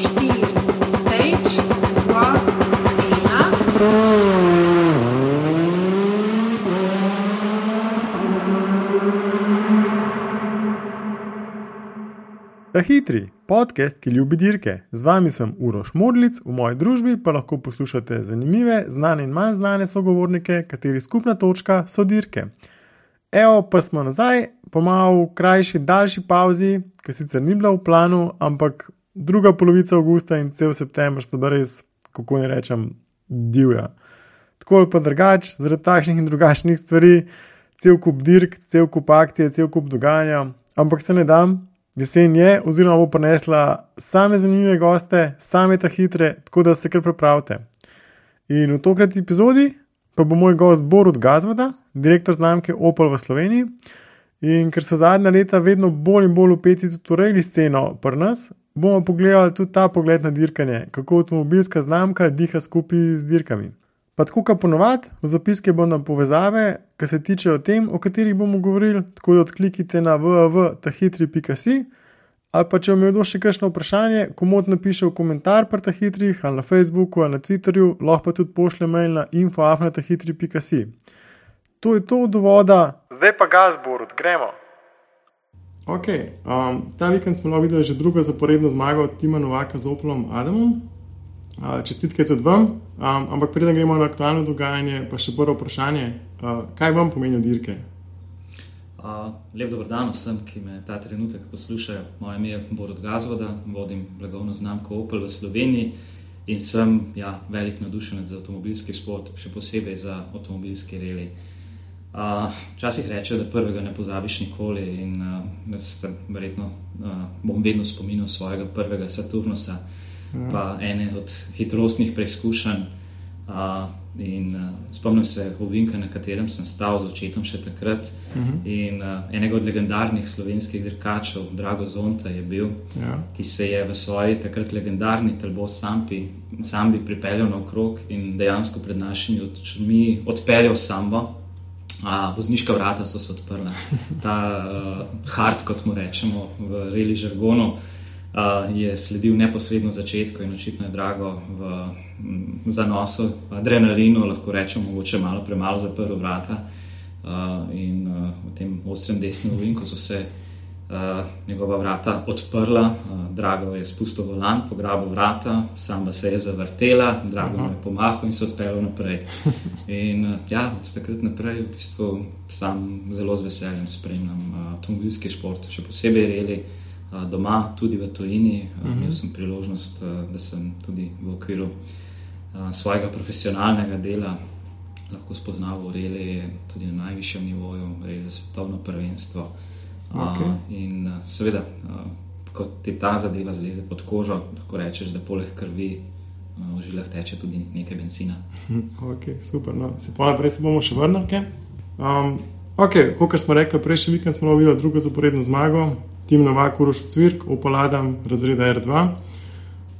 štiri, stage, dva, ena. Ta hitri podcast, ki ljubi dirke. Z vami sem Uroš Modlic, v moji družbi pa lahko poslušate zanimive, znane in manj znane sogovornike, kateri skupna točka so dirke. Evo pa smo nazaj, po malo krajši, daljši pauzi, ki sicer ni bila v planu, ampak druga polovica avgusta in cel september sta res, kako ne rečem, divja. Tako ali pa drugače, zaradi takšnih in drugačnih stvari, cel kup dirk, cel kup akcije, cel kup dogajanja, ampak se ne dam, Jesen je, oziroma bo prinesla same zanimive goste, same ta hitre, tako da se kar pripravite. In v tokratni epizodi pa bo moj gost Borod Gazvoda, direktor znamke Opel v Sloveniji. In ker so zadnja leta vedno bolj in bolj upeti tudi v rejni sceno pri nas, bomo pogledali tudi ta pogled na dirkanje, kako avtomobilska znamka diha skupaj z dirkami. Pa tako, kot ponovadi, v zapiske bodo povezave, ki se tičejo tem, o katerih bomo govorili, tako da odklikite na www.tahitri.si. Ali pa če vam je kdo še kakšno vprašanje, komod napiše v komentar pri Tahitrih ali na Facebooku ali na Twitterju, lahko pa tudi pošlje mail na info.afnatahitri.si. To je to od voda, zdaj pa gazbor, gremo. Ok, um, ta vikend smo videli že drugo zaporedno zmago od Tima Novaka z Oplom Adamom. Uh, čestitke tudi vam, um, ampak preden gremo na aktualno dogajanje, pa še prvo vprašanje, uh, kaj vam pomenijo dirke? Uh, lep dober dan vsem, ki me ta trenutek poslušajo. Moje ime je Borod Gazvoda, vodim blagovno znamko Opel v Sloveniji in sem ja, velik navdušenec za avtomobilski šport, še posebej za avtomobilski reli. Včasih uh, rečejo, da prvega ne pozabiš nikoli in uh, jaz se verjetno uh, bom vedno spominjal svojega prvega Saturnusa pa ene od hitrostnih preizkušenj. Uh, in, uh, spomnim se ovinka, na katerem sem stal z očetom še takrat. Uh mhm. -huh. in, uh, enega od legendarnih slovenskih dirkačev, Drago Zonta, je bil, ja. ki se je v svoji takrat legendarni Telbo Sampi, Sambi pripeljal na okrog in dejansko pred našimi očmi odpeljal sambo. A, vozniška vrata so se odprla, ta uh, hard, kot mu rečemo, v reli žargonu. Uh, je sledil neposredno začetku in očitno je drago v m, zanosu, adrenalinu, lahko rečemo, mogoče malo premalo zaprl vrata. Uh, in uh, v tem ostrem desnem uvinku so se njegova vrata odprla, uh, drago je spustil volan, pograbil vrata, sam pa se je zavrtela, drago mu je pomahal in se odpeljal naprej. In uh, ja, od takrat naprej v bistvu sam zelo z veseljem spremljam uh, avtomobilski šport, še posebej reli doma, tudi v Tuniziji. Uh -huh. Imel mhm. sem priložnost, da sem tudi v okviru svojega profesionalnega dela lahko spoznal urele tudi na najvišjem nivoju, res za svetovno prvenstvo. Okay. In seveda, ko ti ta zadeva zleze pod kožo, lahko rečeš, da poleg krvi. V žilah teče tudi nekaj benzina. Okay, super, no. se pa naprej se bomo še vrnili. Um, okay, kot smo rekli, prejšnji vikend smo videli drugo zaporedno zmago, Tim Novak, Uroš Cvirk, upoladam razreda R2.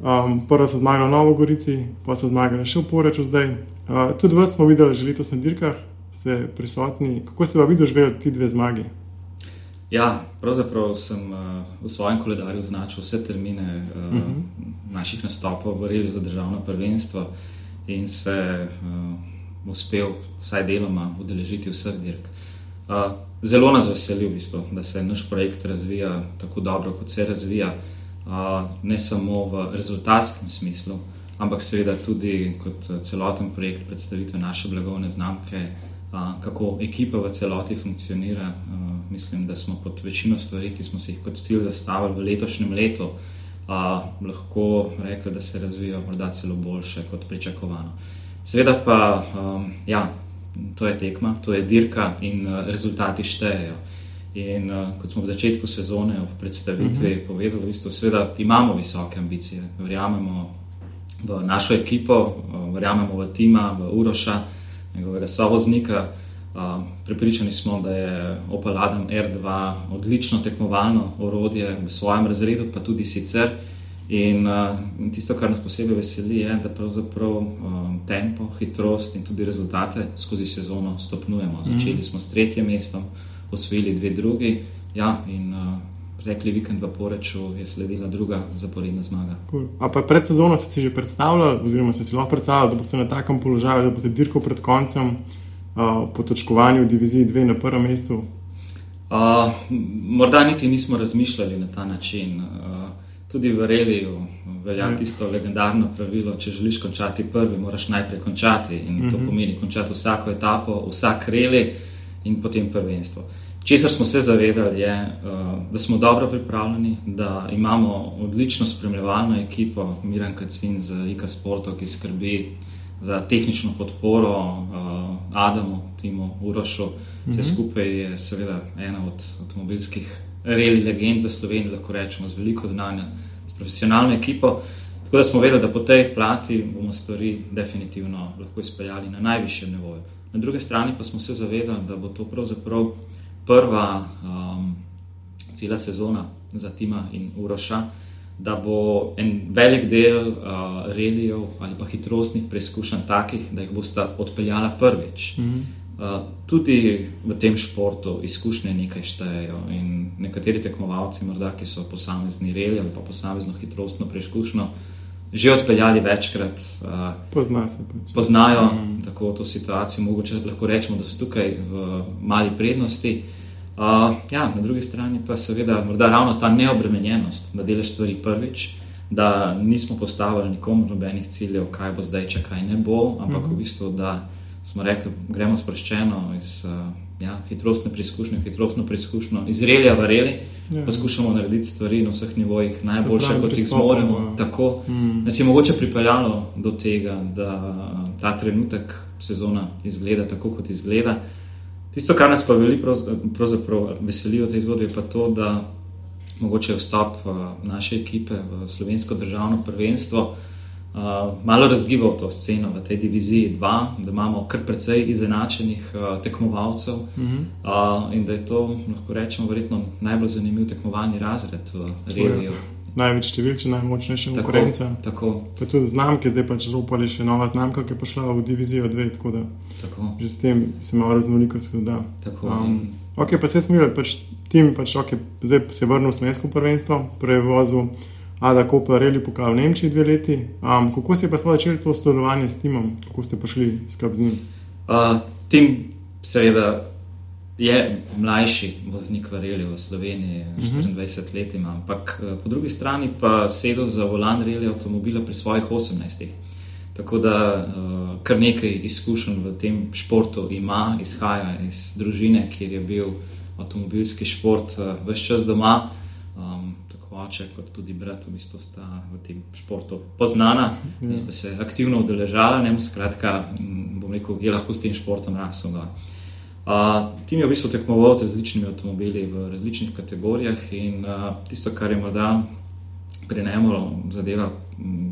Um, prva so zmagala na Novo Gorici, pa so zmagala še v Poreču zdaj. Uh, tudi vas smo videli že letos na dirkah, ste prisotni. Kako ste pa videli že ti dve zmagi? Ja, pravzaprav sem uh, v svojem koledarju označil vse termine uh, uh mhm. -huh. naših nastopov v Reli za državno prvenstvo in se uh, uspel vsaj deloma udeležiti vseh dirk. Uh, zelo nas veseli, v bistvu, da se naš projekt razvija tako dobro, kot se razvija, ne samo v rezultatskem smislu, ampak seveda tudi kot celoten projekt predstavitve naše blagovne znamke, kako ekipa v celoti funkcionira. Mislim, da smo pod večino stvari, ki smo si jih kot cilj zastavili v letošnjem letu, lahko rekli, da se razvijajo morda celo boljše kot pričakovano. Seveda pa, ja to je tekma, to je dirka in uh, rezultati štejejo. In uh, kot smo v začetku sezone v predstavitvi uh mhm. -huh. povedali, v bistvu, sveda, imamo visoke ambicije, verjamemo v našo ekipo, uh, verjamemo v Tima, v Uroša, njegovega sovoznika. Uh, pripričani smo, da je Opel Adam R2 odlično tekmovalno orodje v svojem razredu, pa tudi sicer. In uh, tisto, kar nas posebej veseli, je, da pravzaprav um, tempo, hitrost in tudi rezultate skozi sezono stopnjujemo. Mhm. Začeli smo s tretjim mestom, osvojili dve drugi, ja, in uh, rekli vikend v Poreču, je sledila druga zaporedna zmaga. Cool. A pa pred sezono ste si že predstavljali, oziroma ste si lahko predstavljali, da boste na takem položaju, da boste dirko pred koncem uh, po točkovanju v diviziji 2 na prvem mestu? Uh, morda niti nismo razmišljali na ta način. Uh, tudi v Reliju velja ja. tisto legendarno pravilo, če želiš končati prvi, moraš najprej končati. In uh -huh. to mhm. pomeni končati vsako etapo, vsak reli in potem prvenstvo. Česar smo se zavedali, je, uh, da smo dobro pripravljeni, da imamo odlično spremljevalno ekipo, Miren Kacin z IKA Sportom, ki skrbi za tehnično podporo uh, Adamu, Timu, Urošu. Vse mhm. skupaj je seveda ena od avtomobilskih reli legend v Sloveniji, lahko rečemo, z veliko znanja, s profesionalno ekipo. Tako da smo vedeli, da po tej plati bomo stvari definitivno lahko izpeljali na najvišjem nivoju. Na drugi strani pa smo se zavedali, da bo to pravzaprav prva um, cela sezona za Tima in Uroša, da bo en velik del uh, relijev ali pa hitrostnih preizkušenj takih, da jih boste odpeljala prvič. Mm -hmm. uh, tudi v tem športu izkušnje nekaj štejejo in nekateri tekmovalci, morda, ki so posamezni relij ali pa posamezno hitrostno preizkušnjo. Že odpeljali večkrat, uh, Pozna se, pač. poznajo mm. tako to situacijo. Mogoče lahko rečemo, da so tukaj v mali prednosti. Uh, Uh, ja, na drugi strani pa seveda morda ravno ta neobremenjenost, da delaš stvari prvič, da nismo postavili nikomu nobenih ciljev, kaj bo zdaj, če kaj ne bo, ampak uh -huh. v mhm. bistvu, da smo rekli, gremo sproščeno iz uh, ja, hitrostne preizkušnje, hitrostno preizkušnjo, iz relija v reli, ja. poskušamo narediti stvari na vseh nivojih najboljše, kot jih zmoremo. Tako mm. nas je mogoče pripeljalo do tega, da ta trenutek sezona izgleda tako, kot izgleda. Tisto, kar nas pa veli, pravzaprav veseli v tej zgodbi, je pa to, da mogoče vstop uh, naše ekipe v slovensko državno prvenstvo uh, malo razgiba to sceno v tej diviziji 2, da imamo kar precej izenačenih tekmovalcev -huh. uh, in da je to, lahko rečemo, verjetno najbolj zanimiv tekmovalni razred v regiji največ številče, najmočnejša konkurenca. Tako. Pa tudi znamke, zdaj pač župali še nova znamka, ki je prišla v divizijo 2, tako da tako. že s tem se malo raznolikost da. Um, ok, pa se smil, pač tim, pač ok, zdaj se vrnil v slovensko prvenstvo, prevozu Ada Kopa Reli pokal v Nemčiji dve leti. Um, kako je pa sploh začelo to sodelovanje s timom, kako ste prišli skrb z njim? Uh, tim, seveda je mlajši voznik v Reli v Sloveniji, uh -huh. 24 let ima, ampak eh, po drugi strani pa sedel za volan Reli avtomobila pri svojih 18. Tako da uh, kar nekaj izkušenj v tem športu ima, izhaja iz družine, kjer je bil avtomobilski šport uh, eh, vse čas doma. Um, tako oče, kot tudi brat, v bistvu sta v tem športu poznana in sta se aktivno udeležala. Skratka, bom rekel, je lahko s tem športom rasel. Uh, tim je v bistvu tekmoval z različnimi avtomobili v različnih kategorijah in uh, tisto, kar je morda prenemo zadeva,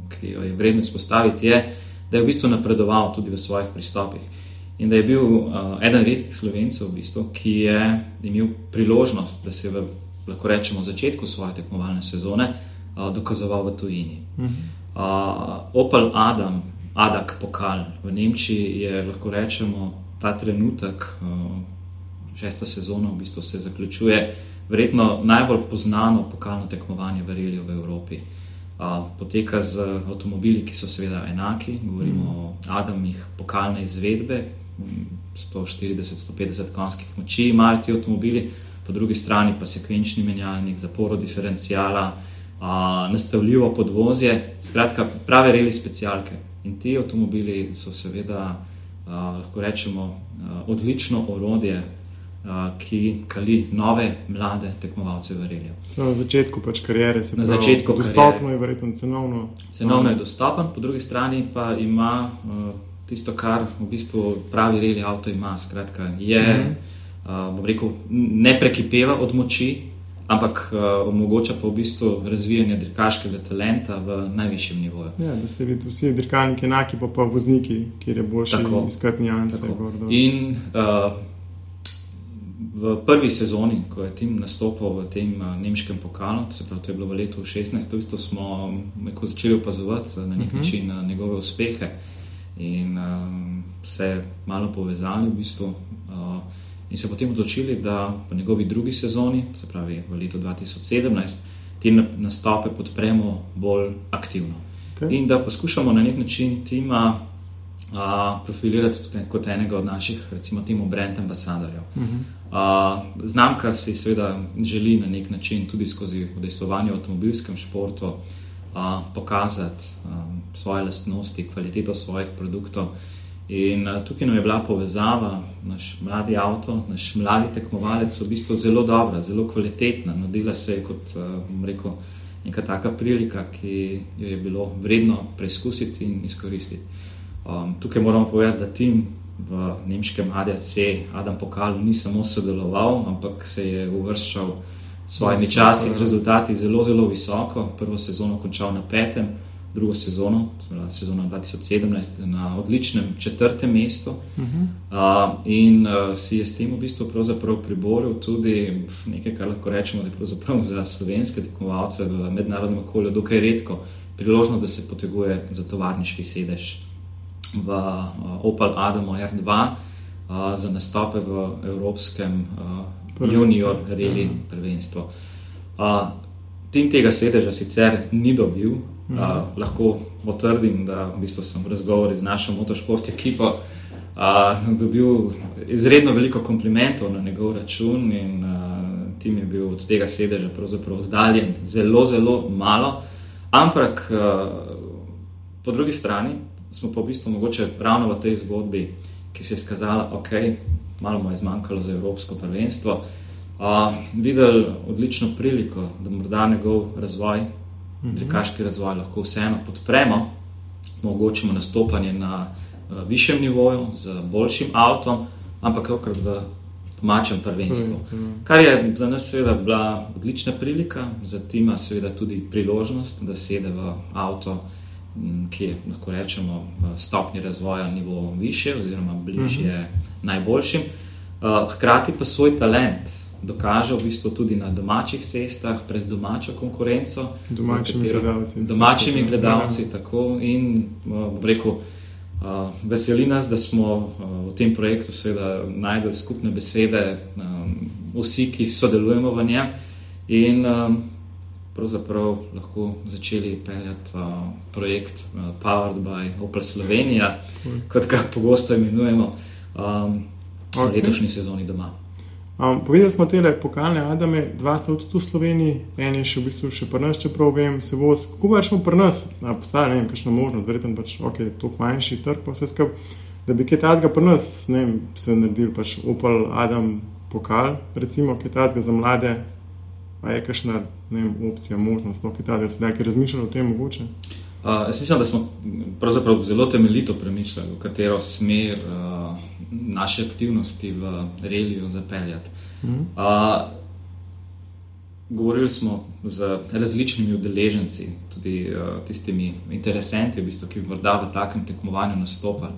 ki jo je vredno izpostaviti, je, da je v bistvu napredoval tudi v svojih pristopih. In da je bil uh, eden redkih slovencev, v bistvu, ki je imel priložnost, da se v, lahko rečemo, začetku svoje tekmovalne sezone uh, dokazoval v tujini. Uh -huh. uh, Opel Adam, Adak Pokal v Nemčiji je lahko rečemo ta trenutek, uh, šesta sezona, v bistvu se zaključuje, verjetno najbolj znano pokalno tekmovanje v Reliju v Evropi. Poteka z avtomobili, ki so seveda enaki, govorimo mm. o Adamih, pokalne izvedbe, 140-150 konjskih moči imajo ti avtomobili, po drugi strani pa sekvenčni menjalnik, zaporo diferencijala, nastavljivo podvozje, skratka, prave reli specialke. In ti avtomobili so seveda lahko rečemo, odlično orodje, ki kali nove, mlade tekmovalce v Reliju. Na začetku pač karijere se na začetku dostopno je verjetno cenovno. Cenovno je dostopen, po drugi strani pa ima tisto, kar v bistvu pravi Relij avto ima. Skratka, je, mm -hmm. bom rekel, ne prekipeva od moči, ampak uh, omogoča pa v bistvu razvijanje dirkaškega talenta v najvišjem nivoju. Ja, da se vidi vsi dirkalniki enaki, pa pa vozniki, kjer je boljši iskati nianse. In uh, v prvi sezoni, ko je tim nastopil v tem uh, nemškem pokalu, se pravi, to je bilo v letu 16, to smo začeli opazovati na nek uh mhm. -huh. način uh, njegove uspehe in uh, se malo povezali v bistvu. Uh, in se potem odločili, da v njegovi drugi sezoni, se pravi v letu 2017, te nastope podpremo bolj aktivno. Okay. In da poskušamo na nek način tima uh, profilirati tudi kot enega od naših, recimo, temu brend ambasadorjev. Uh -huh. uh, znamka si seveda želi na nek način tudi skozi udejstvovanje v avtomobilskem športu uh, pokazati um, svoje lastnosti, kvaliteto svojih produktov. In uh, tukaj nam je bila povezava, naš mladi avto, naš mladi tekmovalec, v bistvu zelo dobra, zelo kvalitetna. Nadela se je kot uh, rekel, neka taka prilika, ki jo je bilo vredno preizkusiti in izkoristiti. Um, tukaj moramo povedati, da tim v nemškem ADC, Adam Pokal, ni samo sodeloval, ampak se je uvrščal s svojimi časi in ja. rezultati zelo, zelo visoko. Prvo sezono končal na petem, drugo sezono, sezono 2017, na odličnem četrtem mestu. Uh -huh. uh, in uh, si je s tem v bistvu priboril tudi nekaj, kar lahko rečemo, da je za slovenske tekmovalce v mednarodnem okolju dokaj redko priložnost, da se poteguje za tovarniški sedež v uh, Opel Adamo R2 uh, za nastope v Evropskem uh, junior reli ja. prvenstvu. Uh, tim tega sedeža sicer ni dobil, uh, lahko potrdim, da v bistvu sem v razgovoru z našo motošport ekipo uh, dobil izredno veliko komplimentov na njegov račun in uh, tim je bil od tega sedeža oddaljen zelo, zelo malo. Ampak uh, po drugi strani smo pa v bistvu mogoče ravno v tej zgodbi, ki se je skazala, ok, malo mu je zmanjkalo za Evropsko prvenstvo, uh, videli odlično priliko, da morda njegov razvoj, mhm. drekaški razvoj, lahko vseeno podpremo, omogočimo nastopanje na uh, višjem nivoju z boljšim avtom, ampak okrat v. Domačem prvenstvu. Kar je za nas, seveda, bila odlična prilika, za tima, seveda, tudi priložnost, da sedi v avto, ki je, lahko rečemo, stopni razvoja nivo više, oziroma bližje mhm. -huh. najboljšim. Uh, hkrati pa svoj talent dokaže v bistvu tudi na domačih cestah, pred domačo konkurenco, domačimi katero, gledalci. Domačimi gledalci, tako in uh, rekel. Uh, veseli nas, da smo uh, v tem projektu najdeli skupne besede, um, vsi, ki sodelujemo v njem. In um, pravzaprav lahko začeli peljati uh, projekt uh, Powered by Opel Slovenija, kot ga pogosto imenujemo, um, okay. v letošnji sezoni doma. Um, povedali smo te pokalne Adame, dva sta tudi v Sloveniji, en je še v bistvu še pri nas, čeprav vem, se bo skupaj pri nas, postaje ne vem, kakšna možnost, verjetno pač ok, to manjši trg, pa vse skupaj, da bi kaj tajnega pri nas, ne vem, se naredil pač Opel Adam pokal, recimo kaj tajnega za mlade, pa je kakšna vem, opcija, možnost, no, da se nekaj razmišlja o tem mogoče? Uh, jaz mislim, da smo zelo temeljito premišljali, v katero smer uh, naše aktivnosti v reliju zapeljati. -huh. uh, govorili smo z različnimi udeleženci, tudi uh, tistimi interesenti, v bistvu, ki bi morda v takem tekmovanju nastopili.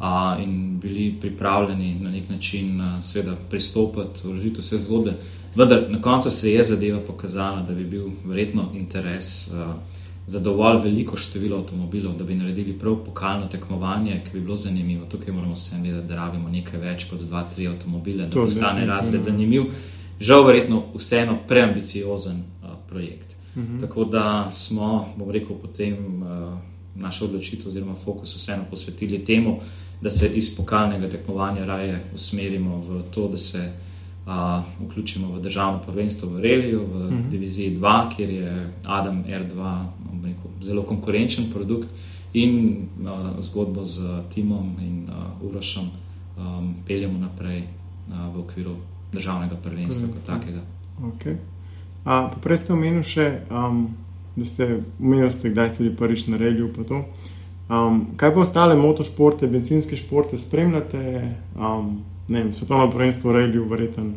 Uh, in bili pripravljeni na nek način, uh, pristopiti, vložiti vse zgodbe. Vendar na koncu se je zadeva pokazala, da bi bil verjetno interes uh, za dovolj veliko število avtomobilov, da bi naredili prav pokalno tekmovanje, ki bi bilo zanimivo. Tukaj moramo se zavedati, da rabimo nekaj več kot dva, tri avtomobile, da postane razred zanimiv. Žal, verjetno, vseeno preambiciozen uh, projekt. Uh mhm. -huh. Tako da smo, bom rekel, potem uh, našo odločitev oziroma fokus vseeno posvetili temu, da se iz pokalnega tekmovanja raje usmerimo v to, da se vključimo v državno prvenstvo v Reliju, v uh mhm. -huh. diviziji 2, kjer je Adam R2 rekel, zelo konkurenčen produkt in uh, zgodbo z Timom in uh, Urošom um, peljemo naprej uh, v okviru državnega prvenstva kot takega. Okay. A, prej ste omenili še, um, da ste omenili, da ste bili prvič na Reliju. Um, kaj pa ostale motošporte, benzinske športe spremljate? Um, ne vem, svetovno prvenstvo, reili, verjetno,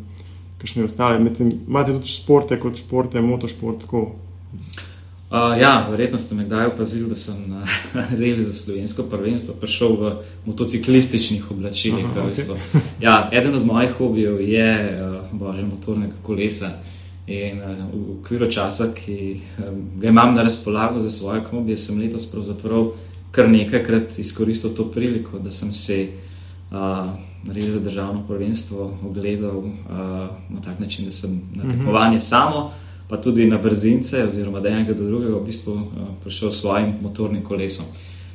kakšne ostale. Imate tudi športe kot športe, motošport. Uh, ja, verjetno ste me kdaj opazili, da sem na reili za slovensko prvenstvo prišel v motociklističnih oblačilih. Aha, okay. ja, eden od mojih hobijev je uh, božje motornega kolesa. In uh, v okviru časa, ki um, ga imam na razpolago za svoje hobije, sem letos kar nekajkrat izkoristil to priliko, da sem se uh, naredil za državno prvenstvo, ogledal uh, na tak način, da sem na mhm. tekmovanje uh -huh. samo, pa tudi na brzince, oziroma da enega do drugega, v bistvu uh, prišel s svojim motornim kolesom.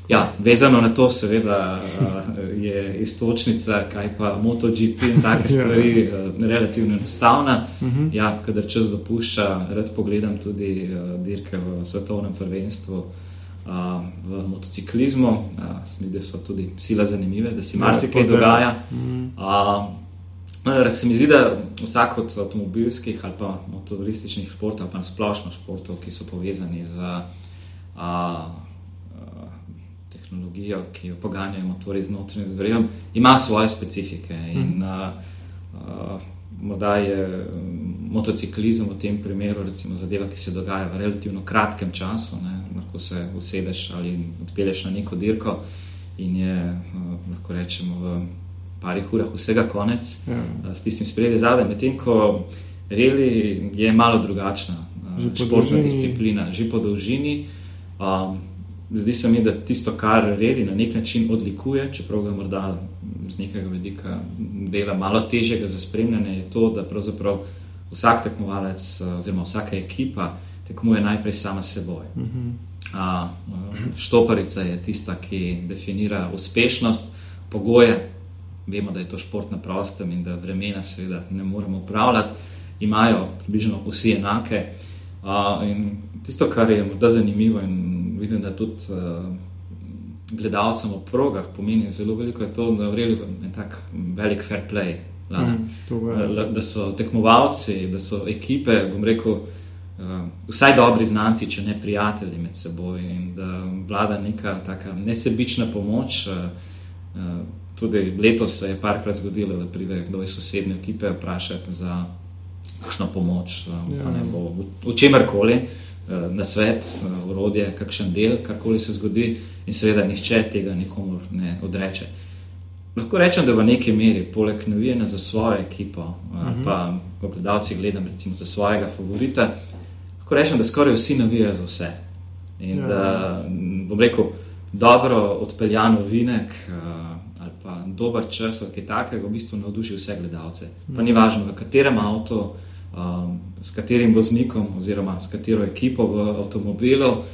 Ja, vezano na to, seveda, uh, je istočnica, kaj pa MotoGP in take ja. stvari, uh, relativno enostavna. Uh mhm. -huh. Ja, kadar čas dopušča, rad pogledam tudi uh, dirke v svetovnem prvenstvu. Uh, v motociklizmu. Mislim, da so tudi sila zanimive, da se marsikaj dogaja. Mm. Se mi zdi, da vsak od avtomobilskih ali pa motorističnih športov, pa splošno športov, ki so povezani z a, a, tehnologijo, ki jo poganjajo motori z notranjim zgorjem, ima svoje specifike. In, a, a, morda je motociklizem v tem primeru recimo, zadeva, ki se dogaja v relativno kratkem času. Ne? Lahko se usedeš ali odpelješ na neko dirko in je uh, lahko rečemo v parih urah vsega konec ja. uh, s tistim spredje zadaj. Medtem ko reli je malo drugačna uh, športna disciplina, že po dolžini. Um, Zdi se mi, da tisto, kar redi na nek način odlikuje, čeprav ga morda z nekega vidika dela malo težjega za spremljanje, je to, da pravzaprav vsak tekmovalec, oziroma vsaka ekipa, tekmuje najprej sama s seboj. Uh -huh. A, štoparica je tista, ki definira uspešnost, pogoje. Vemo, da je to šport na prostem in da vremena, seveda, ne moremo upravljati, imajo približno vsi enake. A, tisto, kar je morda zanimivo in vidim, da tudi. A, gledalcem v progah pomeni zelo veliko, je to, da vreli en tak velik fair play. Mm, da so tekmovalci, da so ekipe, bom rekel, uh, vsaj dobri znanci, če ne prijatelji med seboj, in da vlada neka taka nesebična pomoč. Uh, uh, tudi letos se je parkrat zgodilo, da pride kdo iz sosednje ekipe vprašati za kakšno pomoč, uh, ja. ne bo v, v čemer koli. Na svet, urodje, kakšen del, karkoli se zgodi, in seveda nihče tega nikomu ne odreče. Lahko rečem, da v neki meri, poleg navijanja za svojo ekipo, uh mhm. -huh. pa ko gledalci gledam recimo za svojega favorita, lahko rečem, da skoraj vsi navijajo za vse. In ja. da bom rekel, dobro odpeljan vinek ali pa dober čas ali kaj takega, v bistvu navduši vse gledalce. Pa ni mhm. važno, v katerem avtu, s katerim voznikom oziroma s katero ekipo v avtomobilu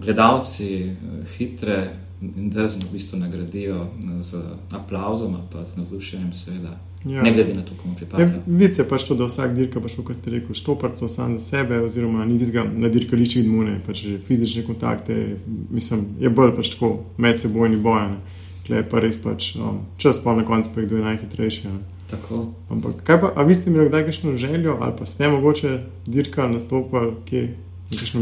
gledalci eh, hitre in drzno v bistvu nagradijo z aplauzom, pa z navdušenjem, seveda. Ja. Ne glede na to, komu pripada. Vice je pač to, da vsak dirka, pač, kot ste rekli, štoparco sam za sebe, oziroma ni tizga na dirkališčih dmune, pač že fizične kontakte, mislim, je bolj pač tako medsebojni bojan. Tle je pa res pač um, čas, pa na koncu pa je kdo je najhitrejši. Ne? Tako. Ampak, kaj pa, a vi ste imeli kdaj kakšno željo, ali pa ste mogoče dirka nastopali, kje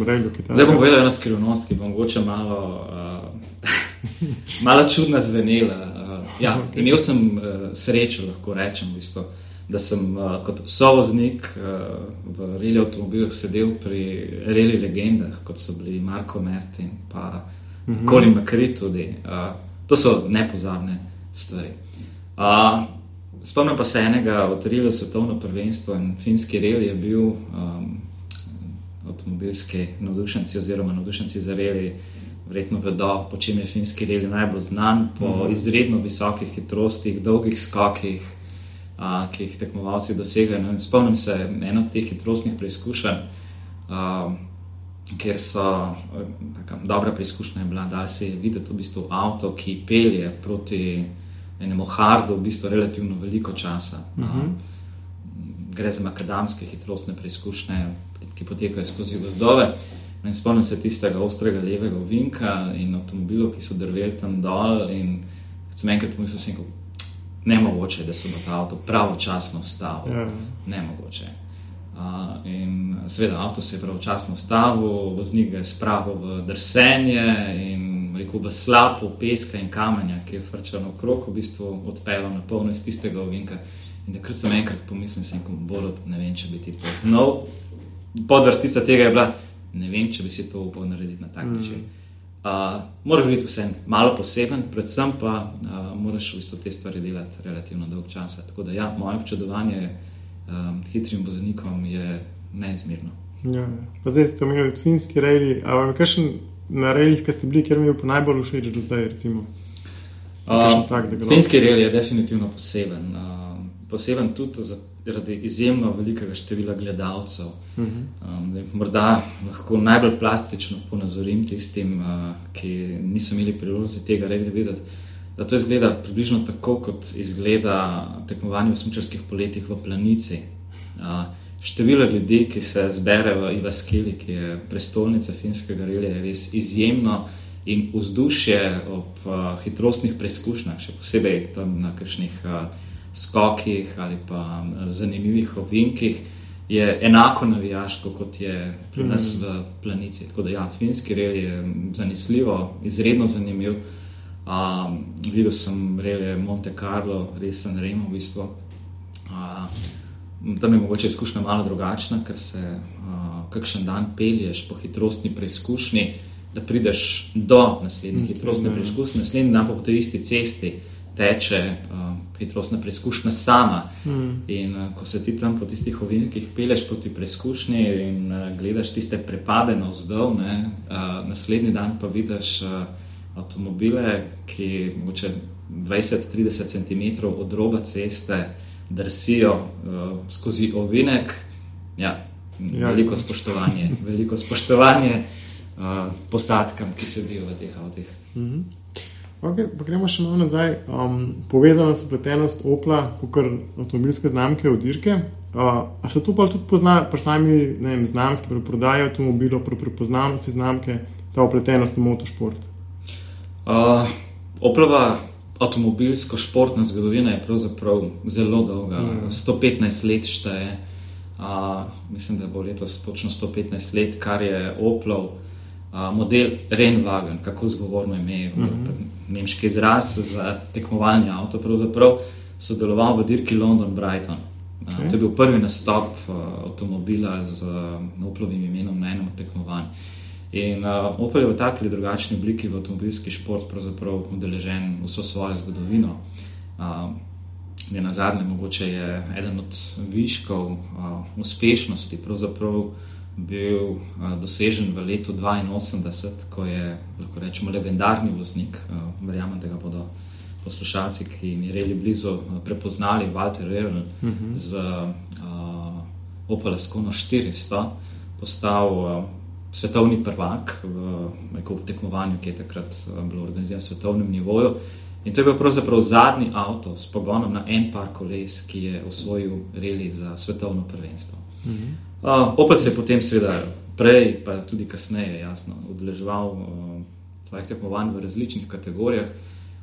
Rejlu, Zdaj bom povedal eno skrivnost, ki bo mogoče malo, uh, malo čudna zvenela. Ja, imel sem uh, srečo, lahko rečem, v bistvu, da sem uh, kot sovoznik uh, v reli avtomobilu sedel pri reli legendah, kot so bili Marko Mertin in uh -huh. Colin McCree. Tudi. Uh, to so nepozabne stvari. Uh, spomnim pa se enega od reli svetovno prvenstvo in finski reli je bil. Um, avtomobilski navdušenci oziroma navdušenci za reli, verjetno vedo, po čem je finski reli najbolj znan, po uh mhm. -huh. izredno visokih hitrostih, dolgih skokih, a, ki jih tekmovalci dosegajo. No, spomnim se eno od teh hitrostnih preizkušenj, a, kjer so taka, dobra preizkušnja bila, da se je videti v bistvu avto, ki pelje proti enemu hardu, v bistvu relativno veliko časa. Uh -huh. a, mhm. Gre za makadamske hitrostne preizkušnje, ki potekajo skozi gozdove. In spomnim se tistega ostrega levega ovinka in avtomobilov, ki so drveli tam dol. In sem enkrat pomislil, da je ne mogoče, da se bo ta avto pravočasno vstavil. Ja. Ne mogoče. Uh, in seveda, avto se je pravočasno vstavil, voznik ga je spravil v drsenje in rekel, v slapo peska in kamenja, ki je vrčal okrog, v bistvu odpeljal na polno iz tistega ovinka. In takrat sem enkrat pomislil, da ne vem, če bi ti to znal podvrstica tega je bila, ne vem, če bi si to upal narediti na tak mm. način. Uh, moraš biti vsem malo poseben, predvsem pa uh, moraš vse te stvari delati relativno dolg čas. Tako da, ja, moje občudovanje um, hitrim voznikom je neizmerno. Ja, ja. zdaj ste omenili finski reili. Ali vam je kakšen na reilih, ki ste bili, kjer mi je najbolj všeč do zdaj? Recimo? Kakšen tak, Finski rel je definitivno poseben. Uh, poseben tudi zaradi izjemno velikega števila gledalcev. Mhm. Um, zdaj, morda lahko najbolj plastično ponazorim tistim, uh, ki niso imeli priložnosti tega reda videti. Da to izgleda približno tako, kot izgleda tekmovanje v smučarskih poletjih v Planici. Uh, število ljudi, ki se zbere v Ivaskili, ki je prestolnica finskega relija, je res izjemno. In vzdušje ob uh, hitrostnih preizkušnjah, še posebej tam na kakšnih uh, skokih ali pa uh, zanimivih ovinkih, je enako navijaško kot je pri nas v Planici. Tako da, ja, finski rel je zanesljivo, izredno zanimiv. Um, videl sem relje Monte Carlo, resen Remo v bistvu. Uh, tam je mogoče izkušnja malo drugačna, ker se uh, kakšen dan pelješ po hitrostni preizkušnji, da prideš do naslednje hitrostne preizkušnje, naslednji dan pa po tej isti cesti teče uh, hitrostna preizkušnja sama. Mm. In uh, ko se ti tam po tistih ovinkih peleš proti preizkušnji in uh, gledaš tiste prepade na vzdolj, ne, uh, naslednji dan pa vidiš uh, avtomobile, ki mogoče 20-30 cm od roba ceste drsijo uh, skozi ovinek. Ja, Ja. veliko spoštovanje, veliko spoštovanje uh, posadkam, ki sedijo v teh avtih. Mhm. Okay, pa gremo še malo nazaj. Um, povezana so pletenost Opla, kot avtomobilske znamke od Dirke. Uh, a se tu pa tudi pozna pri sami vem, znamki, pri prodaji avtomobilov, pri prepoznavnosti znamke, ta upletenost v motošport? Uh, Oplova avtomobilsko-športna zgodovina je pravzaprav zelo dolga, Mm. 115 let šteje. Uh, mislim, da bo letos točno 115 let, kar je Oplov uh, model Rennwagen, kako zgovorno ime, mm -hmm. nemški izraz za tekmovalni avto, pravzaprav sodeloval v dirki London-Brighton. Uh, Ok. To je bil prvi nastop uh, avtomobila z uh, Oplovim imenom na enem od tekmovanj. In uh, Opel je v taki ali drugačni obliki v avtomobilski šport pravzaprav udeležen vso svojo zgodovino. Uh, na zadnje, mogoče je eden od viškov uh, uspešnosti pravzaprav bil uh, dosežen v letu 82, ko je, lahko rečemo, legendarni voznik, uh, verjamem, da ga bodo poslušalci, ki jim je reli blizu, uh, prepoznali, Walter Revel uh -huh. z uh, Opel Ascono 400, postal uh, svetovni prvak v rekel, v tekmovanju, ki je takrat uh, bilo organizirano na svetovnem nivoju. In to je bil pravzaprav zadnji avto s pogonom na en par koles, ki je osvojil reli za svetovno prvenstvo. Uh -huh. Uh, Opel se je potem, seveda, prej, pa tudi kasneje, jasno, udeleževal uh, svojih tekmovanj v različnih kategorijah.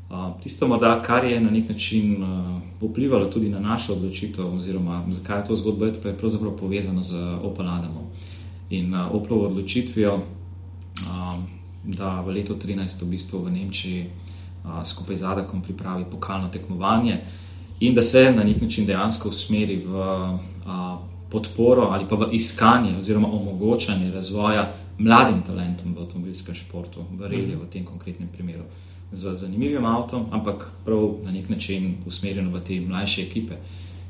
Uh, tisto, morda, kar je na nek način uh, vplivalo tudi na našo odločitev, oziroma zakaj je to zgodba, je, je pravzaprav povezano z Opel Adamom in uh, Oplovo odločitvijo, uh, da v letu 2013 v bistvu v Nemčiji uh, skupaj z Adakom pripravi pokalno tekmovanje in da se na nek način dejansko usmeri v uh, podporo ali pa v iskanje oziroma omogočanje razvoja mladim talentom v avtomobilskem športu, v reliju v tem konkretnem primeru. Z zanimivim avtom, ampak prav na nek način usmerjeno v te mlajše ekipe.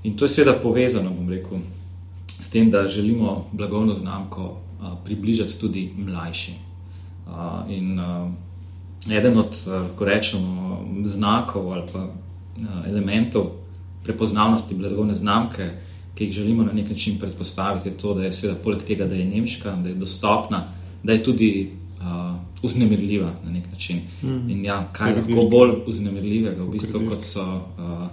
In to je seveda povezano, bom rekel, s tem, da želimo blagovno znamko a, približati tudi mlajšim. A, in a, eden od, ko rečemo, znakov ali pa a, elementov prepoznavnosti blagovne znamke, ki jih želimo na nek način predpostaviti, je to, da je seveda poleg tega, da je nemška, da je dostopna, da je tudi uh, vznemirljiva na nek način. Mm. In ja, kaj je lahko bolj vznemirljivega, v bistvu, kot so uh,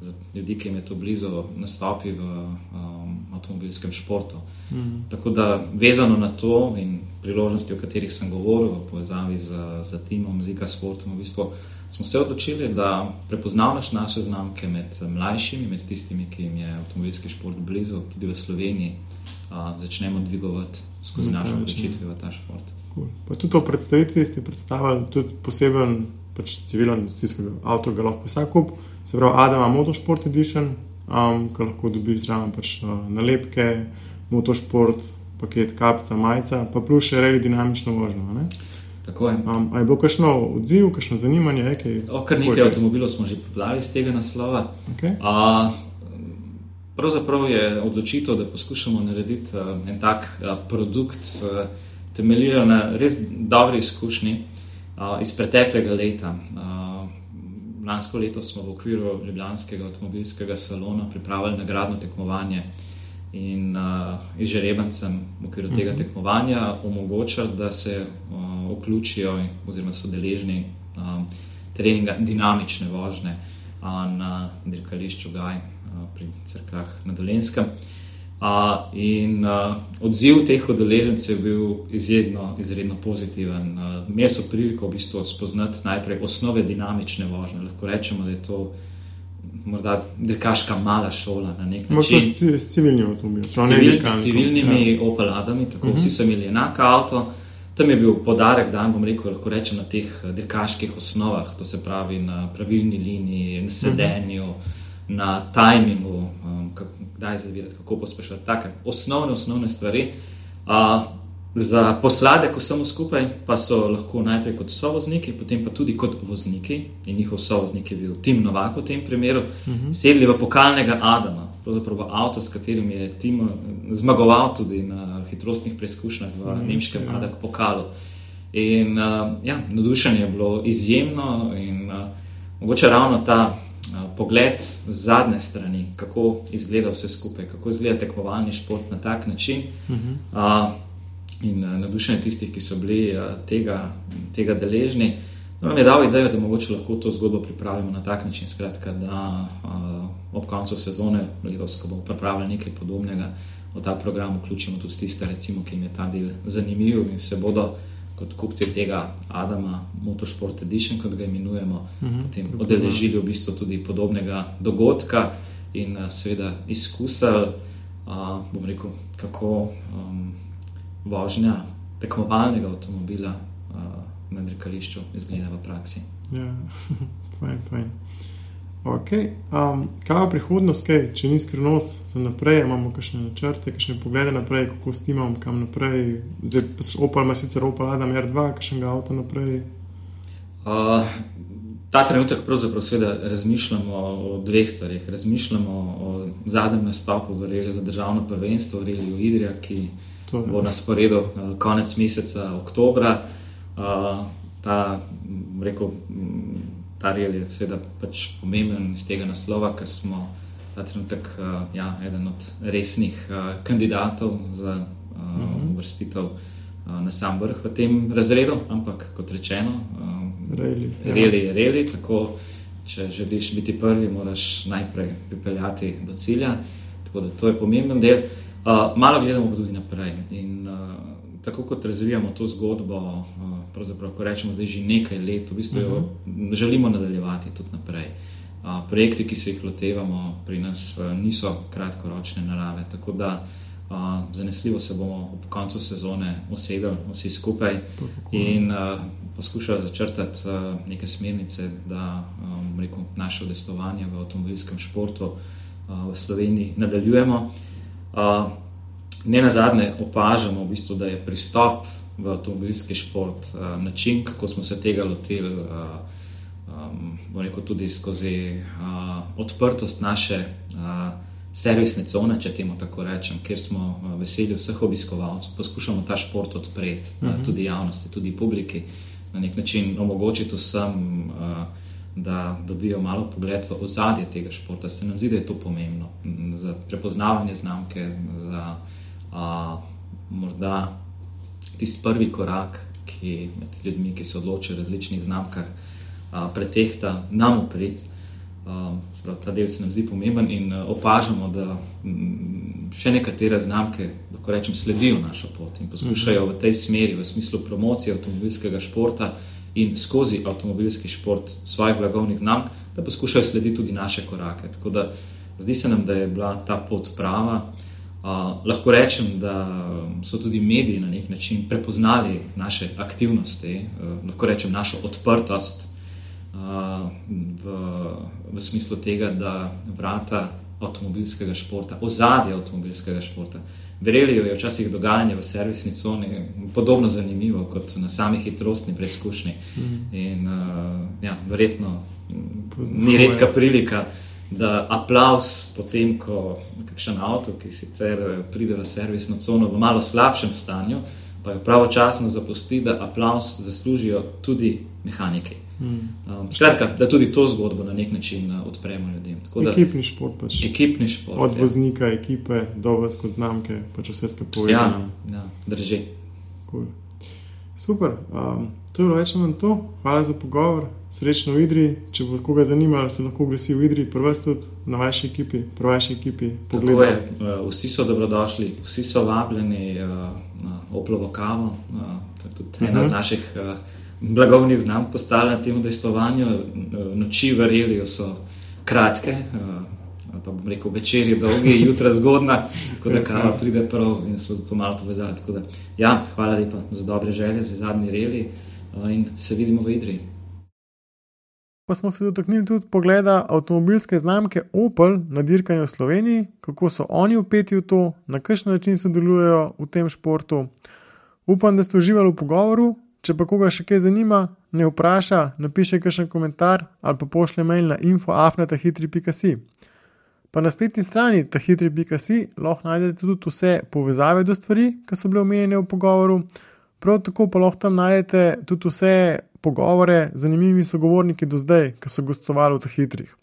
za ljudi, ki jim je to blizu, nastopi v um, avtomobilskem športu. Mm. Tako da, vezano na to in priložnosti, o katerih sem govoril, v povezavi z, z timom, z IKA sportom, v bistvu smo se odločili, da prepoznavnaš naše znamke med mlajšimi, med tistimi, ki jim je avtomobilski šport blizu, tudi v Sloveniji, uh, začnemo dvigovati skozi našo odločitvijo v ta šport. Cool. Pa tudi v predstavitvi ste predstavili tudi poseben pač, civilen stiskal avto, ga lahko vsak kup, se pravi Adama Motorsport Edition, um, ki lahko dobi zraven pač, uh, nalepke, motošport, paket kapca, majca, pa plus še revi dinamično vožnjo. ne? Tako je. Um, je bilo kakšno odziv, kakšno zanimanje? Je, kaj, O, kar nekaj avtomobilov smo že podali iz tega naslova. Okay. A, pravzaprav je odločitev, da poskušamo narediti a, en tak a, produkt, a, temeljijo na res dobri izkušnji a, iz preteklega leta. A, lansko leto smo v okviru Ljubljanskega avtomobilskega salona pripravili nagradno tekmovanje in uh, izžrebencem v okviru tega mhm. tekmovanja omogočili, da se uh, vključijo oziroma so deležni um, treninga dinamične vožnje na dirkališču Gaj uh, pri crkvah na Dolenskem. Uh, in uh, odziv teh udeležencev je bil izredno, izredno pozitiven. Uh, Imeli so priliko v bistvu spoznati najprej osnove dinamične vožnje. Lahko rečemo, da je to morda dirkaška mala šola na nek način. S, s civilnimi avtomobili, s, civil, s civilnimi ja. opaladami, tako uh mhm. -huh. vsi so imeli enak avto. Tam je bil podarek, da bom rekel, lahko rečem na teh eh, dirkaških osnovah, to se pravi na pravilni liniji, na sedenju, uh -huh. Na tajmingu, um, kdaj zavirati, kako pospešati. Take osnovne, osnovne stvari. Uh, Za posladek vsemu skupaj pa so lahko najprej kot sovozniki, potem pa tudi kot vozniki, in njihov sovoznik je bil Tim Novak v tem primeru, uh mhm. -huh. sedli v pokalnega Adama, pravzaprav v avto, s katerim je Tim eh, zmagoval tudi na hitrostnih preizkušnjah v uh mhm, -huh. nemškem ja. Adak pokalu. In uh, ja, navdušenje je bilo izjemno, in uh, mogoče ravno ta uh, pogled z zadnje strani, kako izgleda vse skupaj, kako izgleda tekmovalni šport na tak način. Uh -huh. uh, in navdušenje tistih, ki so bili tega, tega deležni. Nam je dal idejo, da mogoče lahko to zgodbo pripravimo na tak način, skratka, da ob koncu sezone, letos, ko bomo pripravili nekaj podobnega, v ta program vključimo tudi tiste, recimo, ki jim je ta del zanimiv in se bodo kot kupci tega Adama, Motorsport Edition, kot ga imenujemo, uh mhm, -huh, potem odeležili v bistvu tudi podobnega dogodka in uh, seveda izkusili, uh, bom rekel, kako. Um, vožnja tekmovalnega avtomobila uh, na dirkališču izgleda v praksi. Ja, fajn, fajn. Okay. Um, kaj je prihodnost, kaj? če ni skrivnost za naprej, imamo kakšne načrte, kakšne poglede naprej, kako stimam, kam naprej. Zdaj pa opal ima sicer opal Adam R2, kakšnega avta naprej. Uh, ta trenutek pravzaprav razmišljamo o dveh stvarih. Razmišljamo o zadnjem nastopu v Reliju za državno prvenstvo, v Reliju Idrija, ki bo na sporedu uh, konec meseca oktobra. Uh, ta, rekel, ta rel je seveda pač pomemben iz tega naslova, ker smo ta trenutek uh, ja, eden od resnih uh, kandidatov za uh, mhm. -huh. vrstitev uh, na sam vrh v tem razredu, ampak kot rečeno, uh, reli, ja. reli je reli. Tako, če želiš biti prvi, moraš najprej pripeljati do cilja. Tako da to je pomemben del. Uh, malo gledamo pa tudi naprej. In, uh, tako kot razvijamo to zgodbo, uh, pravzaprav, ko rečemo, da je že nekaj let, v bistvu uh -huh. želimo nadaljevati tudi naprej. Uh, projekti, ki se jih lotevamo pri nas, uh, niso kratkoročne narave. Tako da zanesljivo se bomo ob koncu sezone usedeli vsi skupaj in poskušali začrtati neke smernice, da rekel, naše udestovanje v avtomobilskem športu v Sloveniji nadaljujemo. Ne na zadnje opažamo, v bistvu, da je pristop v avtomobilski šport uh, način, kako smo se tega lotili, uh, um, rekel, tudi skozi uh, odprtost naše uh, servisne cone, če temu tako rečem, kjer smo uh, veseli vseh obiskovalcev, poskušamo ta šport odpreti uh -huh. uh, tudi javnosti, tudi publiki, na nek način omogočiti vsem. Uh, da dobijo malo pogled v ozadje tega športa. Se nam zdi, da je to pomembno za prepoznavanje znamke, za a, morda tisti prvi korak, ki med ljudmi, ki se odločijo v različnih znamkah, a, pretehta nam uprit. Sprav, ta del se nam zdi pomemben in opažamo, da še nekatere znamke, lahko rečem, sledijo našo pot in poskušajo v tej smeri, v smislu promocije avtomobilskega športa, in skozi avtomobilski šport svojih blagovnih znamk, da poskušajo slediti tudi naše korake. Tako da zdi se nam, da je bila ta pot prava. Uh, lahko rečem, da so tudi mediji na nek način prepoznali naše aktivnosti, uh, lahko rečem našo odprtost uh, v, v smislu tega, da vrata avtomobilskega športa, ozadje avtomobilskega športa. Verjeli je včasih dogajanje v servisni coni podobno zanimivo kot na sami hitrostni preizkušnji. Mm. In uh, ja, verjetno ni redka prilika, da aplaus potem, ko kakšen avto, ki sicer pride v servisno cono v malo slabšem stanju, pa jo pravočasno zapusti, da aplaus zaslužijo tudi mehaniki. Um, skratka, da tudi to zgodbo na nek način uh, odpremo ljudem. Tako Da, ekipni šport. Pač. ekipni šport. Od ja. voznika, ekipe do vas kot znamke, pač vse skupaj Ja, povezano. ja, drži. Cool. Super. Um, to je bilo več ali manj to. Hvala za pogovor. Srečno v Idri. Če bo koga zanimalo, se lahko oglasi v Idri, prvi tudi na vaši ekipi, pri vaši ekipi. Je, uh, vsi so dobrodošli, vsi so vabljeni uh, na oplovo kavo. Uh, to je tudi ena Mhm. od naših uh, blagovnih znamk postala na tem udejstvovanju. Uh, Noči v Reliju so kratke, uh, pa bom rekel večerji dolgi, jutra zgodna, tako da kava pride prav in so to malo povezali. Da, ja, hvala lepa za dobre želje, za zadnji reli in se vidimo v Idriji. Pa smo se dotaknili tudi pogleda avtomobilske znamke Opel na dirkanju v Sloveniji, kako so oni upeti v to, na kakšen način sodelujejo v tem športu. Upam, da ste uživali v pogovoru. Če pa koga še kaj zanima, ne vpraša, napiše kakšen komentar ali pa pošlje mail na info.afnatahitri.si. Pa na spletni strani tahitri.si lahko najdete tudi vse povezave do stvari, ki so bile omenjene v pogovoru. Prav tako pa lahko tam najdete tudi vse pogovore z zanimivimi sogovorniki do zdaj, ki so gostovali v teh hitrih.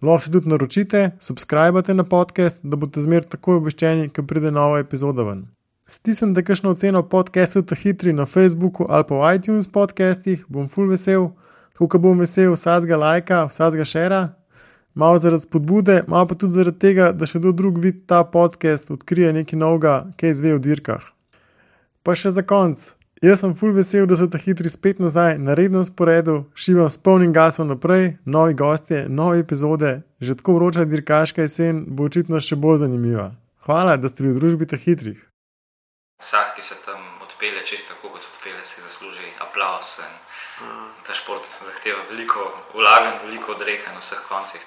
Lahko se tudi naročite, subskrbite na podcast, da boste zmer takoj obveščeni, ko pride nova epizoda ven. Stisnite kakšno oceno podcastu teh hitri na Facebooku ali pa v iTunes podcastih, bom full vesel, tako da bom vesel vsakega lajka, vsakega šera. Malo zaradi spodbude, malo pa tudi zaradi tega, da še kdo drug vidi ta podcast, odkrije nekaj novega, kaj izve o dirkah. Pa še za konec. Jaz sem full vesel, da so ta hitri spet nazaj na rednem sporedu, šivam s polnim gasom naprej, novi gostje, nove epizode, že tako vroča dirkaška jesen bo očitno še bolj zanimiva. Hvala, da ste v družbi teh hitrih. Vsak, ki se tam odpelje, čisto tako kot odpelje, si zasluži aplaus. Ta šport zahteva veliko vlaganj, veliko odrekanja na vseh koncih.